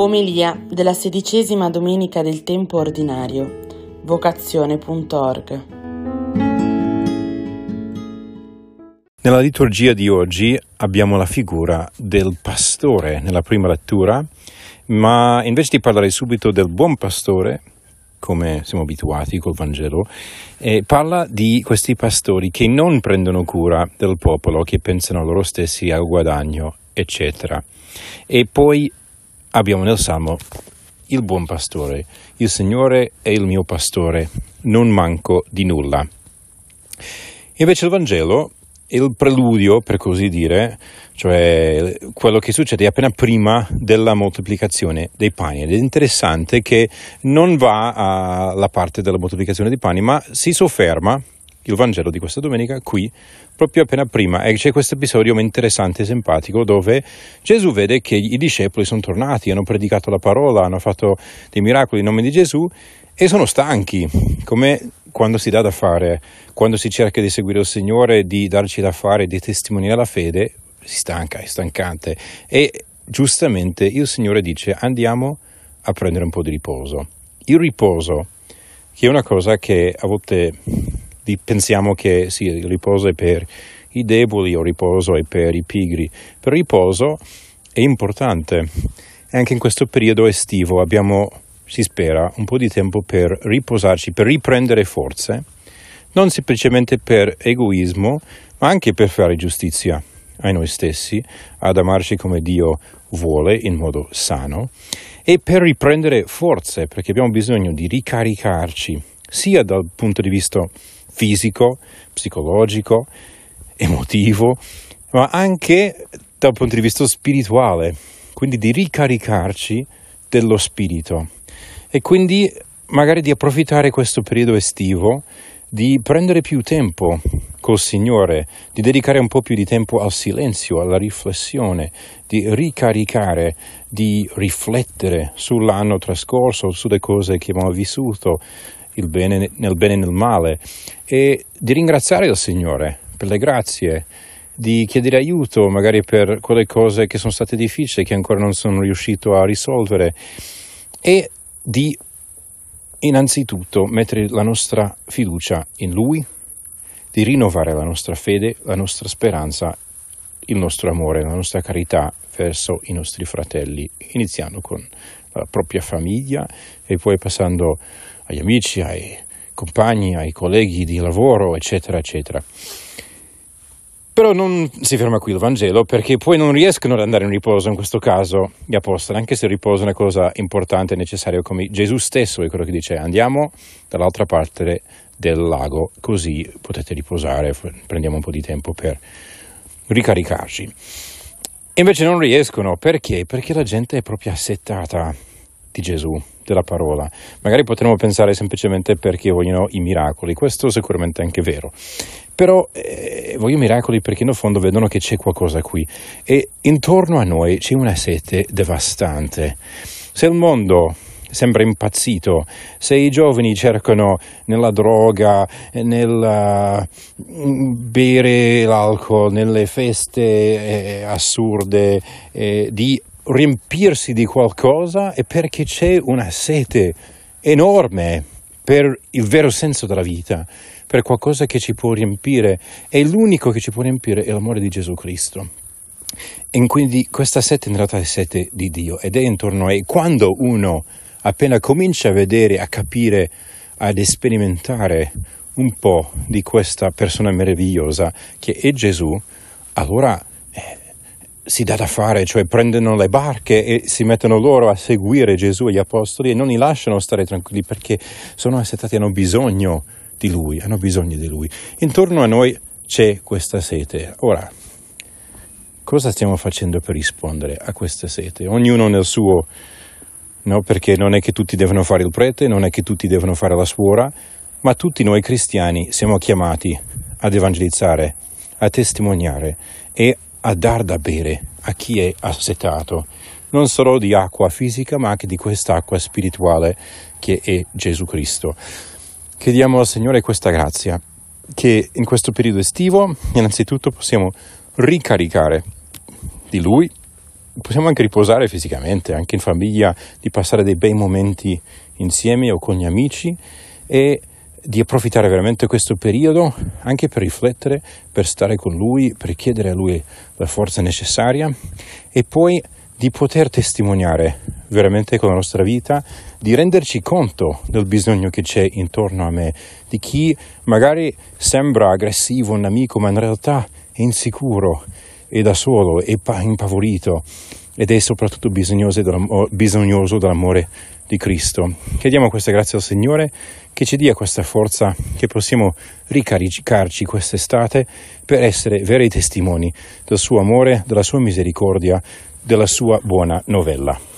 Omelia della sedicesima domenica del tempo ordinario. Vocazione.org. Nella liturgia di oggi abbiamo la figura del pastore nella prima lettura, ma invece di parlare subito del buon pastore, come siamo abituati col Vangelo, eh, parla di questi pastori che non prendono cura del popolo, che pensano loro stessi al guadagno, eccetera. E poi abbiamo nel Salmo il buon pastore, il Signore è il mio pastore, non manco di nulla. Invece il Vangelo è il preludio, per così dire, cioè quello che succede appena prima della moltiplicazione dei pani. Ed è interessante che non va alla parte della moltiplicazione dei pani, ma si sofferma il Vangelo di questa domenica qui, proprio appena prima. E c'è questo episodio interessante e simpatico dove Gesù vede che i discepoli sono tornati, hanno predicato la parola, hanno fatto dei miracoli in nome di Gesù e sono stanchi, come quando si dà da fare, quando si cerca di seguire il Signore, di darci da fare, di testimoniare la fede, si stanca, è stancante. E giustamente il Signore dice andiamo a prendere un po' di riposo. Il riposo, che è una cosa che a volte pensiamo che sì, il riposo è per i deboli o riposo è per i pigri, però il riposo è importante. Anche in questo periodo estivo abbiamo, si spera, un po' di tempo per riposarci, per riprendere forze, non semplicemente per egoismo, ma anche per fare giustizia a noi stessi, ad amarci come Dio vuole in modo sano e per riprendere forze, perché abbiamo bisogno di ricaricarci sia dal punto di vista fisico, psicologico, emotivo, ma anche dal punto di vista spirituale, quindi di ricaricarci dello spirito. E quindi magari di approfittare questo periodo estivo di prendere più tempo col Signore, di dedicare un po' più di tempo al silenzio, alla riflessione, di ricaricare, di riflettere sull'anno trascorso, sulle cose che abbiamo vissuto, bene, nel bene e nel male. E di ringraziare il Signore per le grazie, di chiedere aiuto magari per quelle cose che sono state difficili, che ancora non sono riuscito a risolvere e di innanzitutto mettere la nostra fiducia in Lui, di rinnovare la nostra fede, la nostra speranza, il nostro amore, la nostra carità verso i nostri fratelli, iniziando con la propria famiglia e poi passando agli amici, ai compagni, ai colleghi di lavoro, eccetera, eccetera. Però non si ferma qui il Vangelo perché poi non riescono ad andare in riposo in questo caso gli apostoli, anche se il riposo è una cosa importante e necessaria come Gesù stesso è quello che dice andiamo dall'altra parte del lago così potete riposare, prendiamo un po' di tempo per ricaricarci. Invece non riescono perché? Perché la gente è proprio assettata di Gesù, della parola. Magari potremmo pensare semplicemente perché vogliono i miracoli, questo sicuramente è anche vero. Però eh, vogliono miracoli perché in fondo vedono che c'è qualcosa qui e intorno a noi c'è una sete devastante. Se il mondo sembra impazzito, se i giovani cercano nella droga, nel uh, bere l'alcol, nelle feste eh, assurde, eh, di riempirsi di qualcosa è perché c'è una sete enorme per il vero senso della vita, per qualcosa che ci può riempire e l'unico che ci può riempire è l'amore di Gesù Cristo. E quindi questa sete in realtà è sete di Dio ed è intorno a noi. Quando uno appena comincia a vedere, a capire, ad sperimentare un po' di questa persona meravigliosa che è Gesù, allora si dà da fare, cioè prendono le barche e si mettono loro a seguire Gesù e gli apostoli e non li lasciano stare tranquilli perché sono assettati, hanno bisogno di Lui, hanno bisogno di Lui. Intorno a noi c'è questa sete. Ora, cosa stiamo facendo per rispondere a questa sete? Ognuno nel suo, no? Perché non è che tutti devono fare il prete, non è che tutti devono fare la suora, ma tutti noi cristiani siamo chiamati ad evangelizzare, a testimoniare e a dar da bere a chi è assetato, non solo di acqua fisica, ma anche di quest'acqua spirituale che è Gesù Cristo. Chiediamo al Signore questa grazia, che in questo periodo estivo innanzitutto possiamo ricaricare di Lui, possiamo anche riposare fisicamente, anche in famiglia, di passare dei bei momenti insieme o con gli amici e di approfittare veramente questo periodo anche per riflettere, per stare con lui, per chiedere a lui la forza necessaria e poi di poter testimoniare veramente con la nostra vita, di renderci conto del bisogno che c'è intorno a me, di chi magari sembra aggressivo, un amico, ma in realtà è insicuro, è da solo, è impavorito ed è soprattutto bisognoso, dell'amore di Cristo. Chiediamo questa grazia al Signore che ci dia questa forza, che possiamo ricaricarci quest'estate per essere veri testimoni del suo amore, della sua misericordia, della sua buona novella.